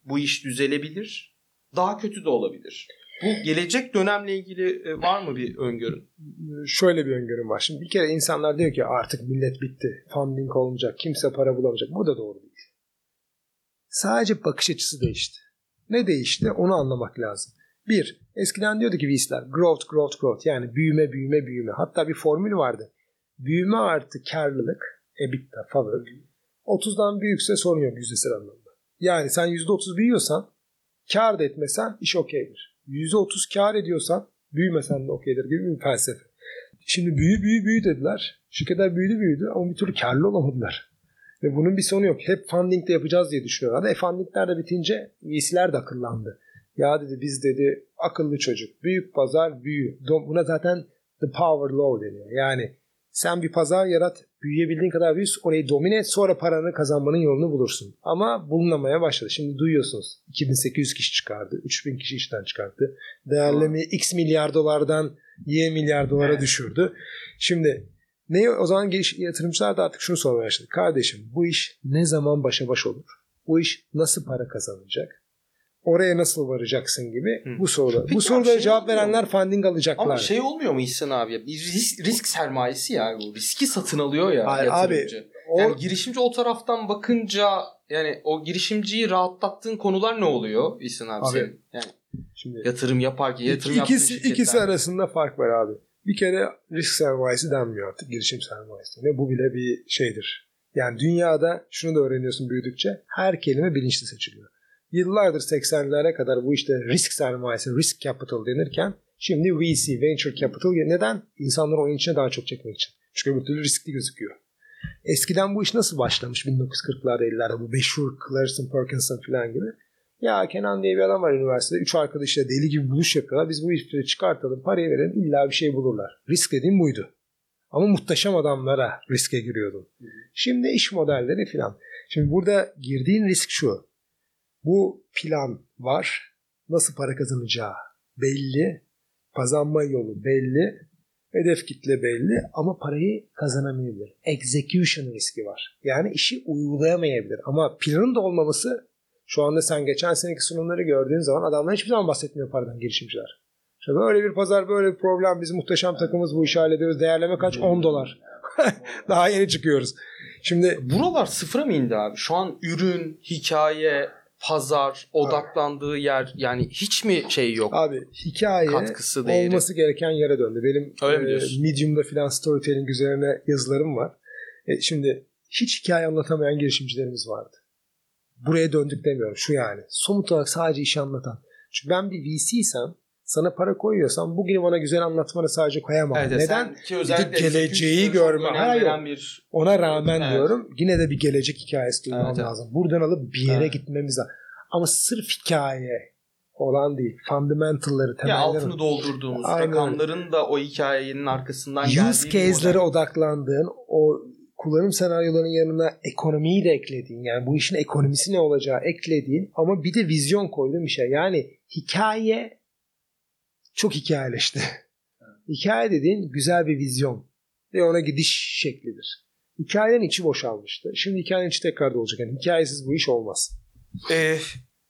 Bu iş düzelebilir. Daha kötü de olabilir. Bu gelecek dönemle ilgili e, var mı bir öngörün? Şöyle bir öngörüm var. Şimdi bir kere insanlar diyor ki artık millet bitti. Funding olmayacak. Kimse para bulamayacak. Bu da doğru değil. Sadece bakış açısı değişti. Ne değişti? Onu anlamak lazım. Bir, eskiden diyordu ki VC'ler growth, growth, growth. Yani büyüme, büyüme, büyüme. Hatta bir formül vardı. Büyüme artı karlılık, EBITDA, favor. 30'dan büyükse sorun yok yüzdesel anlamda. Yani sen %30 büyüyorsan, kar da etmesen iş okeydir. %30 kar ediyorsan, büyümesen de okeydir gibi bir felsefe. Şimdi büyü büyü büyü dediler. Şirketler büyüdü büyüdü ama bir türlü karlı olamadılar. Ve bunun bir sonu yok. Hep funding de yapacağız diye düşünüyorlardı. E fundingler de bitince VC'ler de akıllandı. Ya dedi biz dedi akıllı çocuk. Büyük pazar büyü. Buna zaten the power law deniyor. Yani sen bir pazar yarat, büyüyebildiğin kadar büyü, orayı domine et, sonra paranı kazanmanın yolunu bulursun. Ama bulunamaya başladı. Şimdi duyuyorsunuz. 2800 kişi çıkardı, 3000 kişi işten çıkarttı. Değerlemi x milyar dolardan y milyar dolara Evet. düşürdü. Şimdi ne o zaman geliş, yatırımcılar da artık şunu sormaya başladı. Kardeşim bu iş ne zaman başa baş olur? Bu iş nasıl para kazanacak? Oraya nasıl varacaksın gibi Hı. bu soruda. Peki bu abi, sorulara şey cevap verenler funding alacaklar. Ama şey olmuyor mu İhsan abi? ya? Bir risk, risk sermayesi ya bu. Riski satın alıyor ya Hayır, yatırımcı. o Yani girişimci o taraftan bakınca yani o girişimciyi rahatlattığın konular ne oluyor İhsan abi, Abi, senin? Yani şimdi yatırım yaparken yatırım yaptığın ikisi, şirketler. ikisi arasında fark var abi. Bir kere risk sermayesi denmiyor artık girişim sermayesi. Ve bu bile bir şeydir. Yani dünyada şunu da öğreniyorsun büyüdükçe her kelime bilinçli seçiliyor. Yıllardır 80'lere kadar bu işte risk sermayesi, risk capital denirken şimdi VC, venture capital. Neden? İnsanları oyun içine daha çok çekmek için. Çünkü öbür türlü riskli gözüküyor. Eskiden bu iş nasıl başlamış 1940'larda 50'lerde bu meşhur Clarkson Perkinson falan gibi. Ya Kenan diye bir adam var üniversitede. Üç arkadaşla deli gibi buluş yapıyorlar. Biz bu işleri çıkartalım, parayı verelim illa bir şey bulurlar. Risk dediğim buydu. Ama muhteşem adamlara riske giriyordum. Şimdi iş modelleri filan. Şimdi burada girdiğin risk şu. Bu plan var. Nasıl para kazanacağı belli. Kazanma yolu belli. Hedef kitle belli ama parayı kazanamayabilir. Execution riski var. Yani işi uygulayamayabilir. Ama planın da olmaması şu anda sen geçen seneki sunumları gördüğün zaman adamlar hiçbir zaman bahsetmiyor paradan girişimciler. İşte böyle bir pazar böyle bir problem biz muhteşem takımız bu işi hallediyoruz. Değerleme kaç? 10 dolar. Daha yeni çıkıyoruz. Şimdi buralar sıfıra mı indi abi? Şu an ürün, hikaye, pazar, odaklandığı yer yani hiç mi şey yok? Abi hikaye Katkısı değeri. olması gereken yere döndü. Benim Öyle e? Medium'da filan storytelling üzerine yazılarım var. E, şimdi hiç hikaye anlatamayan girişimcilerimiz vardı. Buraya döndük demiyorum. Şu yani. Somut olarak sadece işi anlatan. Çünkü ben bir VC'sem sana para koyuyorsam bugün bana güzel anlatmanı sadece koyamam. Evet, Neden? ki özellikle geleceği görme. Hayır, bir Ona rağmen Evet. diyorum yine de bir gelecek hikayesi duymam Evet, evet. lazım. Buradan alıp bir yere Evet. gitmemiz lazım. Ama sırf hikaye olan değil. Fundamental'ları, ya temelleri. altını doldurduğumuz Aynen rakamların da o hikayenin arkasından geldiği use case'lere odaklandığın, o kullanım senaryolarının yanına ekonomiyi de eklediğin, yani bu işin ekonomisi ne olacağı eklediğin ama bir de vizyon koyduğun bir şey. Yani hikaye çok hikayeleşti. Hikaye dediğin güzel bir vizyon ve ona gidiş şeklidir. Hikayenin içi boşalmıştı. Şimdi hikayenin içi tekrar dolacak. Yani hikayesiz bu iş olmaz. Ee,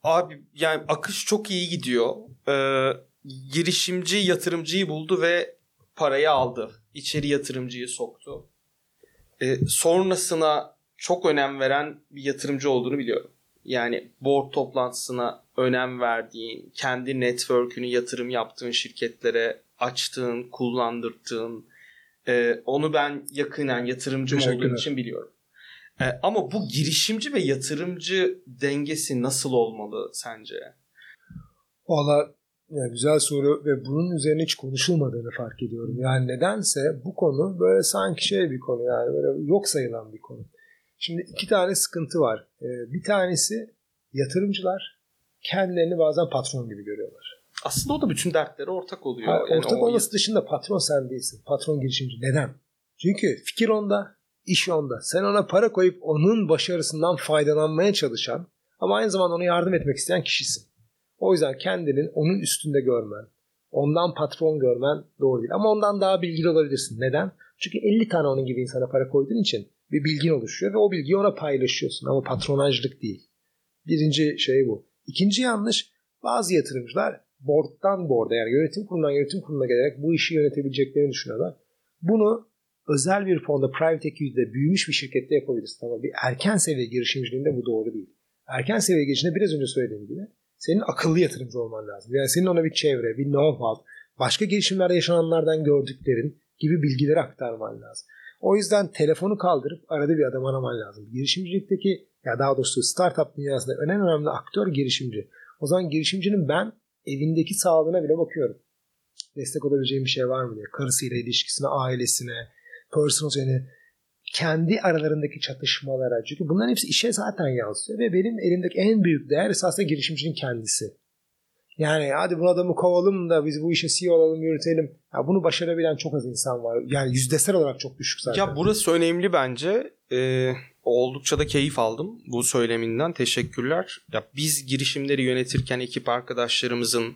abi yani akış çok iyi gidiyor. Ee, girişimci yatırımcıyı buldu ve parayı aldı. İçeri yatırımcıyı soktu. Ee, sonrasına çok önem veren bir yatırımcı olduğunu biliyorum. Yani board toplantısına önem verdiğin, kendi network'ünü yatırım yaptığın şirketlere açtığın, kullandırdığın, e, onu ben yakinen yatırımcım olduğum için biliyorum. E, ama bu girişimci ve yatırımcı dengesi nasıl olmalı sence? Valla yani güzel soru ve bunun üzerine hiç konuşulmadığını fark ediyorum. Yani nedense bu konu böyle sanki şey bir konu yani böyle yok sayılan bir konu. Şimdi iki tane sıkıntı var. Ee, bir tanesi yatırımcılar kendilerini bazen patron gibi görüyorlar. Aslında o da bütün dertlere ortak oluyor. Ha, Yani ortak o- olması dışında patron sen değilsin. Patron girişimci. Neden? Çünkü fikir onda, iş onda. Sen ona para koyup onun başarısından faydalanmaya çalışan ama aynı zamanda ona yardım etmek isteyen kişisin. O yüzden kendinin onun üstünde görmen, ondan patron görmen doğru değil. Ama ondan daha bilgili olabilirsin. Neden? Çünkü 50 tane onun gibi insana para koyduğun için bir bilgin oluşuyor ve o bilgiyi ona paylaşıyorsun. Ama patronajlık değil. Birinci şey bu. İkinci yanlış bazı yatırımcılar board'dan board'a yani yönetim kurulundan yönetim kuruluna gelerek bu işi yönetebileceklerini düşünüyorlar. Bunu özel bir fonda private equity'de büyümüş bir şirkette yapabilirsin ama bir erken seviye girişimciliğinde bu doğru değil. Erken seviye girişimde biraz önce söylediğim gibi senin akıllı yatırımcı olman lazım. Yani senin ona bir çevre, bir know-how, başka girişimlerde yaşananlardan gördüklerin gibi bilgileri aktarman lazım. O yüzden telefonu kaldırıp arada bir adam araman lazım. Girişimcilikteki ya daha doğrusu startup dünyasında en önemli aktör girişimci. O zaman girişimcinin ben evindeki sağlığına bile bakıyorum. Destek olabileceğim bir şey var mı diye. Karısıyla ilişkisine, ailesine, personal yani kendi aralarındaki çatışmalara. Çünkü bunların hepsi işe zaten yansıyor ve benim elimdeki en büyük değer esasında girişimcinin kendisi. Yani hadi bu adamı kovalım da biz bu işe CEO olalım yürütelim. Ya bunu başarabilen çok az insan var. Yani yüzdesel olarak çok düşük zaten. Ya burası önemli bence. Ee, oldukça da keyif aldım bu söyleminden. Teşekkürler. Ya biz girişimleri yönetirken ekip arkadaşlarımızın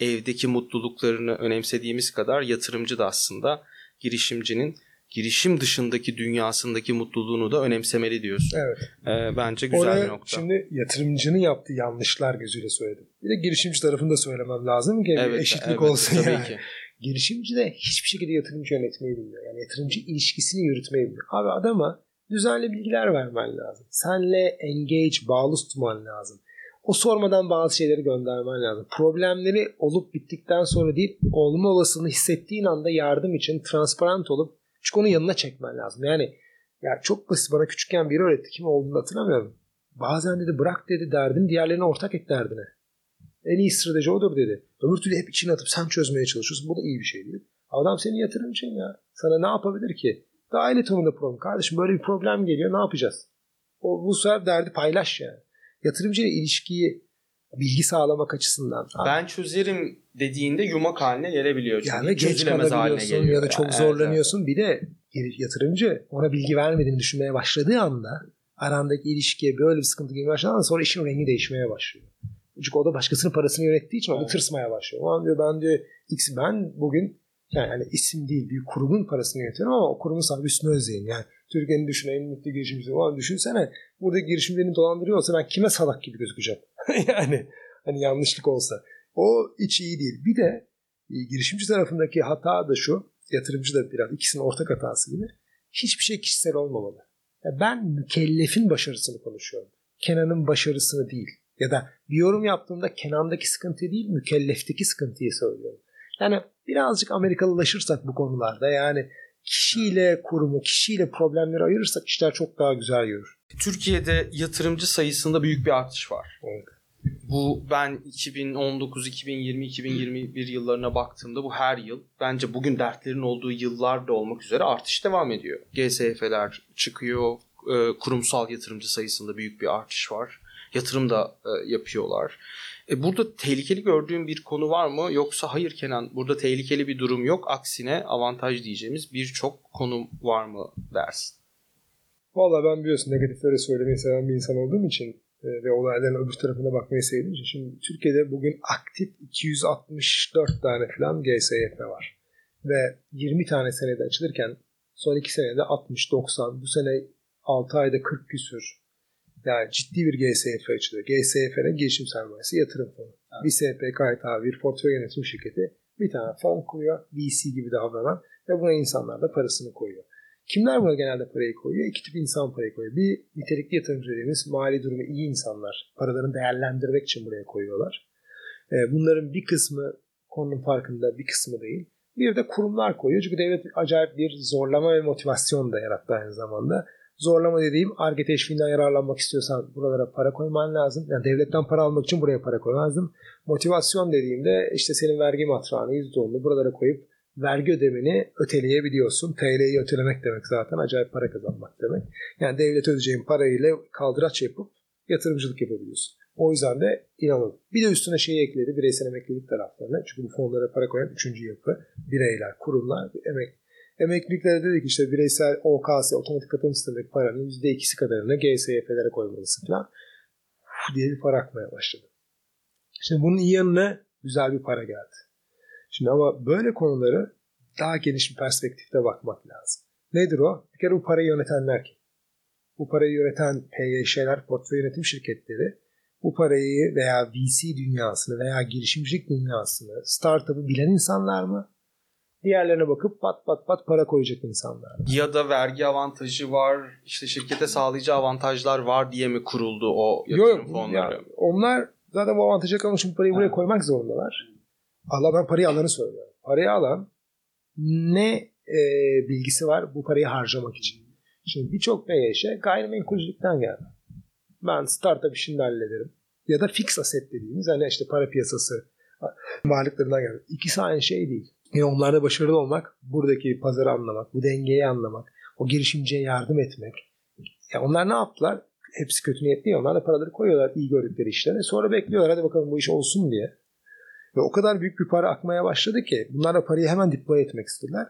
evdeki mutluluklarını önemsediğimiz kadar yatırımcı da aslında girişimcinin girişim dışındaki dünyasındaki mutluluğunu da önemsemeli diyorsun. Evet. Ee, bence güzel Oraya bir nokta. şimdi yatırımcının yaptığı yanlışlar gözüyle söyledim. Bir de girişimci tarafını da söylemem lazım ki evet, eşitlik evet, olsun tabii yani. ki. Girişimci de hiçbir şekilde yatırımcı yönetmeyi bilmiyor. Yani yatırımcı ilişkisini yürütmeyi bilmiyor. Abi adama düzenli bilgiler vermen lazım. Senle engage, bağlı tutman lazım. O sormadan bazı şeyleri göndermen lazım. Problemleri olup bittikten sonra değil, olma olasılığını hissettiğin anda yardım için transparent olup çünkü onun yanına çekmen lazım. Yani ya çok basit bana küçükken biri öğretti. Kim olduğunu hatırlamıyorum. bazen dedi bırak dedi derdini diğerlerine ortak et derdine. En iyi strateji odur dedi. Öbür türlü hep içine atıp sen çözmeye çalışıyorsun. Bu da iyi bir şey değil. Adam senin yatırımcın ya. Sana ne yapabilir ki? Dahil et onun da problem. Kardeşim böyle bir problem geliyor ne yapacağız? O bu sefer derdi paylaş yani. Yatırımcıyla ilişkiyi bilgi sağlamak açısından. Ben çözerim dediğinde yumak haline gelebiliyor. Çünkü Yani geç haline kalabiliyorsun geliyor. ya da çok Yani, zorlanıyorsun. Bir de yatırımcı ona bilgi vermediğini düşünmeye başladığı anda arandaki ilişkiye böyle bir sıkıntı girmeye başladığı anda sonra işin rengi değişmeye başlıyor. Çünkü o da başkasının parasını yönettiği için Evet. tırsmaya başlıyor. O an diyor ben diyor X ben bugün yani hani isim değil bir kurumun parasını yönetiyorum ama o kurumun sahibi Hüsnü Özyeğin. Yani Türkiye'nin düşünen en mutlu girişimcisi. O an düşünsene buradaki girişim beni dolandırıyorsa ben kime salak gibi gözükeceğim? yani hani yanlışlık olsa. O hiç iyi değil. Bir de e, girişimci tarafındaki hata da şu. Yatırımcı da biraz ikisinin ortak hatası gibi. Hiçbir şey kişisel olmamalı. Ya ben mükellefin başarısını konuşuyorum. Kenan'ın başarısını değil. Ya da bir yorum yaptığımda Kenan'daki sıkıntı değil, mükellefteki sıkıntıyı söylüyorum. Yani birazcık Amerikalılaşırsak bu konularda yani kişiyle kurumu, kişiyle problemleri ayırırsak işler çok daha güzel yürür. Türkiye'de yatırımcı sayısında büyük bir artış var. Evet. Bu ben 2019, 2020, 2021 yıllarına baktığımda bu her yıl bence bugün dertlerin olduğu yıllarda olmak üzere artış devam ediyor. GSF'ler çıkıyor, e, kurumsal yatırımcı sayısında büyük bir artış var. Yatırım da e, yapıyorlar. E, burada tehlikeli gördüğün bir konu var mı? Yoksa hayır Kenan burada tehlikeli bir durum yok. Aksine avantaj diyeceğimiz birçok konu var mı dersin? Valla ben biliyorsun negatifleri söylemeyi seven bir insan olduğum için e, ve olayların öbür tarafına bakmayı sevdiğim için şimdi Türkiye'de bugün aktif 264 tane falan GSYF var. Ve 20 tane senede açılırken son 2 senede 60-90 bu sene 6 ayda 40 küsür yani ciddi bir GSYF açılıyor. GSYF'nin girişim sermayesi yatırım fonu. Bir SPK bir portföy yönetim şirketi bir tane fon kuruyor. VC gibi davranan ve buna insanlar da parasını koyuyor. Kimler buna genelde parayı koyuyor? İki tip insan parayı koyuyor. Bir nitelikli yatırımcı dediğimiz mali durumu iyi insanlar. Paralarını değerlendirmek için buraya koyuyorlar. Ee, Bunların bir kısmı konunun farkında bir kısmı değil. Bir de kurumlar koyuyor. Çünkü devlet acayip bir zorlama ve motivasyon da yarattı aynı zamanda. Zorlama dediğim ARGE teşviğinden yararlanmak istiyorsan buralara para koyman lazım. Yani devletten para almak için buraya para koyman lazım. Motivasyon dediğimde işte senin vergi matrağını %10'unu buralara koyup vergi ödemeni öteleyebiliyorsun. TL'yi ötelemek demek zaten acayip para kazanmak demek. Yani devlet ödeyeceğin parayla kaldıraç yapıp yatırımcılık yapabiliyorsun. O yüzden de inanın. Bir de üstüne şeyi ekledi bireysel emeklilik taraflarına. Çünkü bu fonlara para koyan üçüncü yapı. Bireyler, kurumlar, emek. Emekliliklere dedik işte bireysel OKS, otomatik katılım sistemindeki paranın %2'si kadarını GSYF'lere koymalısın falan. diye bir para akmaya başladı. Şimdi bunun iyi yanına güzel bir para geldi. Şimdi ama böyle konuları daha geniş bir perspektifte bakmak lazım. Nedir o? Bir kere bu parayı yönetenler kim? Bu parayı yöneten PYŞ'ler, portföy yönetim şirketleri bu parayı veya VC dünyasını veya girişimcilik dünyasını, startup'ı bilen insanlar mı? Diğerlerine bakıp pat pat pat para koyacak insanlar? Ya da vergi avantajı var, işte şirkete sağlayacağı avantajlar var diye mi kuruldu o yatırım Yok, fonları? ya onlar zaten bu avantaja kalmış için parayı buraya koymak zorundalar. Allah ben parayı alanı söylüyorum. Parayı alan ne e, bilgisi var bu parayı harcamak için. Şimdi birçok PYŞ gayrimenkulcülükten geldi. Ben startup işini de hallederim. Ya da fix asset dediğimiz hani işte para piyasası varlıklarından geldi. İkisi aynı şey değil. Yani onlarda başarılı olmak, buradaki pazarı anlamak, bu dengeyi anlamak, o girişimciye yardım etmek. Ya onlar ne yaptılar? Hepsi kötü niyetli. Onlar da paraları koyuyorlar iyi gördükleri işlere. Sonra bekliyorlar hadi bakalım bu iş olsun diye. Ve o kadar büyük bir para akmaya başladı ki bunlar da parayı hemen deploy etmek istediler.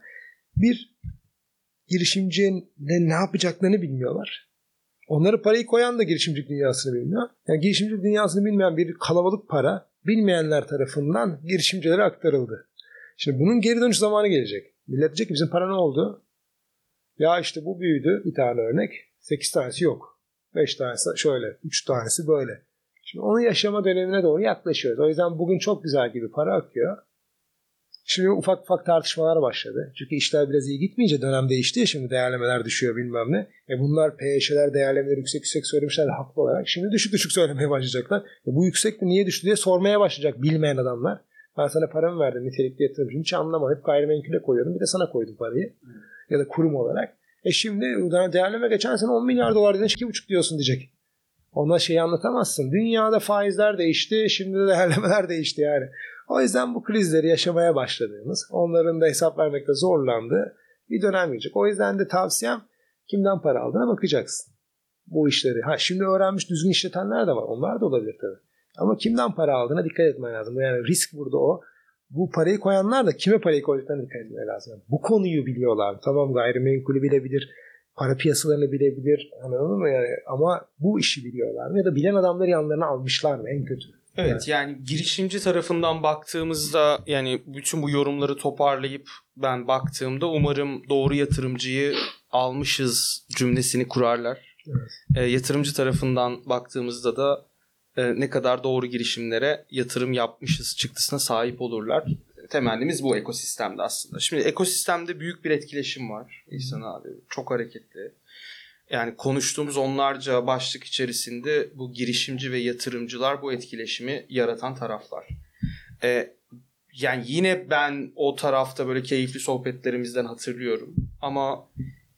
Bir girişimcinin ne yapacaklarını bilmiyorlar. Onları parayı koyan da girişimcilik dünyasını bilmiyor. Yani girişimcilik dünyasını bilmeyen bir kalabalık para bilmeyenler tarafından girişimcilere aktarıldı. Şimdi bunun geri dönüş zamanı gelecek. Millet diyecek ki bizim para ne oldu? Ya işte bu büyüdü bir tane örnek. 8 tanesi yok. 5 tanesi şöyle. 3 tanesi böyle. Şimdi onu yaşama dönemine doğru yaklaşıyoruz. O yüzden bugün çok güzel gibi para akıyor. Şimdi ufak ufak tartışmalar başladı. Çünkü işler biraz iyi gitmeyince dönem değişti ya şimdi değerlemeler düşüyor bilmem ne. E bunlar PYŞ'ler değerlemeleri yüksek yüksek söylemişler haklı olarak. Şimdi düşük düşük söylemeye başlayacaklar. E bu yüksek de niye düştü diye sormaya başlayacak bilmeyen adamlar. Ben sana paramı verdim nitelikli yatırımcı. Hiç anlamadım. Hep gayrimenkule koyuyordum. Bir de sana koydum parayı. Ya da kurum olarak. E şimdi değerleme geçen sene 10 milyar dolar dedin 2,5 diyorsun diyecek. Ona şeyi anlatamazsın. Dünyada faizler değişti, şimdi de değerlemeler değişti yani. O yüzden bu krizleri yaşamaya başladığımız, onların da hesap vermekte zorlandığı bir dönem gelecek. O yüzden de tavsiyem kimden para aldığına bakacaksın. Bu işleri. Ha şimdi öğrenmiş düzgün işletenler de var. Onlar da olabilir tabii. Ama kimden para aldığına dikkat etmen lazım. Yani risk burada o. Bu parayı koyanlar da kime parayı koyduklarına dikkat etmeleri lazım. Yani bu konuyu biliyorlar. Tamam gayrimenkulü bilebilir, para piyasalarını bilebilir. Anladın mı yani? Ama bu işi biliyorlar mı? Ya da bilen adamları yanlarına almışlar mı? En kötü. Evet yani girişimci tarafından baktığımızda yani bütün bu yorumları toparlayıp ben baktığımda umarım doğru yatırımcıyı almışız cümlesini kurarlar. Evet. E, yatırımcı tarafından baktığımızda da e, ne kadar doğru girişimlere yatırım yapmışız çıktısına sahip olurlar. Temennimiz bu ekosistemde aslında. Şimdi ekosistemde büyük bir etkileşim var İhsan abi. Çok hareketli. Yani konuştuğumuz onlarca başlık içerisinde bu girişimci ve yatırımcılar bu etkileşimi yaratan taraflar. Ee, yani yine ben o tarafta böyle keyifli sohbetlerimizden hatırlıyorum. Ama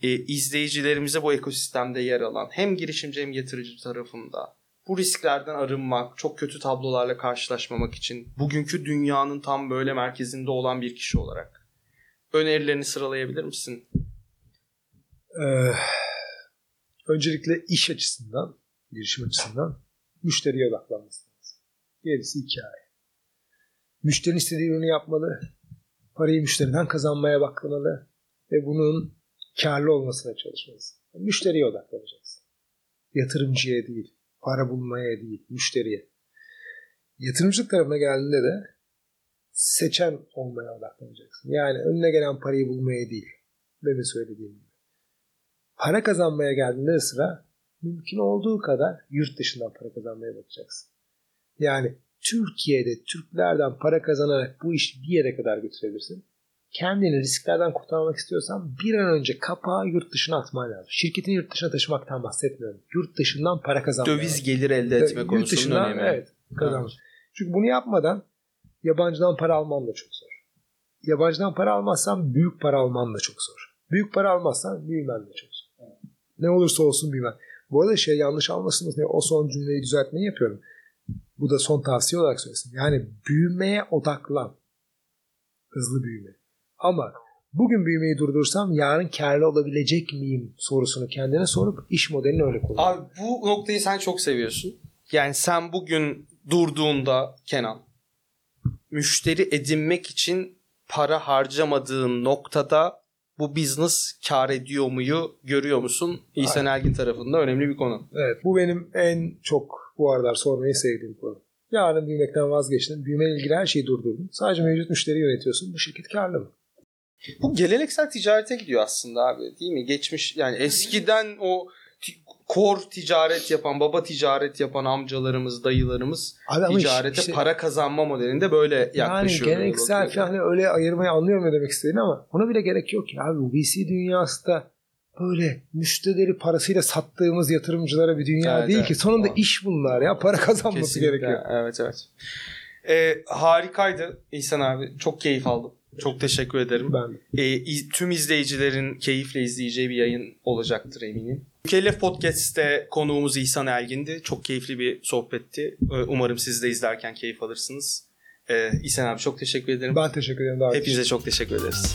e, izleyicilerimize bu ekosistemde yer alan hem girişimci hem yatırıcı tarafında bu risklerden arınmak, çok kötü tablolarla karşılaşmamak için bugünkü dünyanın tam böyle merkezinde olan bir kişi olarak önerilerini sıralayabilir misin? Ee, öncelikle iş açısından, girişim açısından müşteriye odaklanması lazım. Gerisi hikaye. Müşterinin istediği ürünü yapmalı. Parayı müşteriden kazanmaya baklamalı. Ve bunun karlı olmasına çalışmalısın. Müşteriye odaklanacaksın. Yatırımcıya değil, para bulmaya değil, müşteriye. Yatırımcılık tarafına geldiğinde de seçen olmaya odaklanacaksın. Yani önüne gelen parayı bulmaya değil. Demin söylediğim gibi. Para kazanmaya geldiğinde de sıra mümkün olduğu kadar yurt dışından para kazanmaya bakacaksın. Yani Türkiye'de Türklerden para kazanarak bu işi bir yere kadar götürebilirsin. Kendini risklerden kurtarmak istiyorsan bir an önce kapağı yurt dışına atman lazım. Şirketini yurt dışına taşımaktan bahsetmiyorum. Yurt dışından para kazanmaya Döviz gelir elde etme Yurt konusunun dışından, önemi. Evet, kazanmış. Çünkü bunu yapmadan yabancıdan para alman da çok zor. Yabancıdan para almazsan büyük para alman da çok zor. Büyük para almazsan büyümen de çok zor. Ne olursa olsun büyümen. Bu arada şey yanlış almasınız diye o son cümleyi düzeltmeyi yapıyorum. Bu da son tavsiye olarak söylesin. Yani büyümeye odaklan. Hızlı büyüme. Ama bugün büyümeyi durdursam yarın karlı olabilecek miyim sorusunu kendine sorup iş modelini öyle kullan. Abi bu noktayı sen çok seviyorsun. Yani sen bugün durduğunda Kenan müşteri edinmek için para harcamadığın noktada bu business kar ediyor muyu görüyor musun? İhsan Ergin tarafında önemli bir konu. Evet bu benim en çok bu aralar sormayı sevdiğim konu. Yarın büyümekten vazgeçtin. Büyümeyle ilgili her şeyi durdurdun. Sadece mevcut müşteri yönetiyorsun. Bu şirket karlı mı? Bu geleneksel ticarete gidiyor aslında abi değil mi? Geçmiş yani eskiden o kor ticaret yapan, baba ticaret yapan amcalarımız, dayılarımız Abi ticarete işte- para kazanma modelinde böyle Yani yaklaşıyor. geleneksel falan hani öyle ayırmayı anlıyorum ne demek istediğini ama ona bile gerek yok ya. Abi bu VC dünyası da böyle müşterileri parasıyla sattığımız yatırımcılara bir dünya Evet, değil evet. ki. Sonunda iş bunlar ya. Para kazanması Kesinlikle. gerekiyor. Evet evet. Ee, harikaydı İhsan abi. Çok keyif aldım. Çok teşekkür ederim. Ben de. Ee, iz- tüm izleyicilerin keyifle izleyeceği bir yayın olacaktır eminim. Mükellef Podcast'te konuğumuz İhsan Elgin'di. Çok keyifli bir sohbetti. Ee, Umarım siz de izlerken keyif alırsınız. Ee, İhsan abi çok teşekkür ederim. Ben teşekkür ederim. Hepinize çok teşekkür ederiz.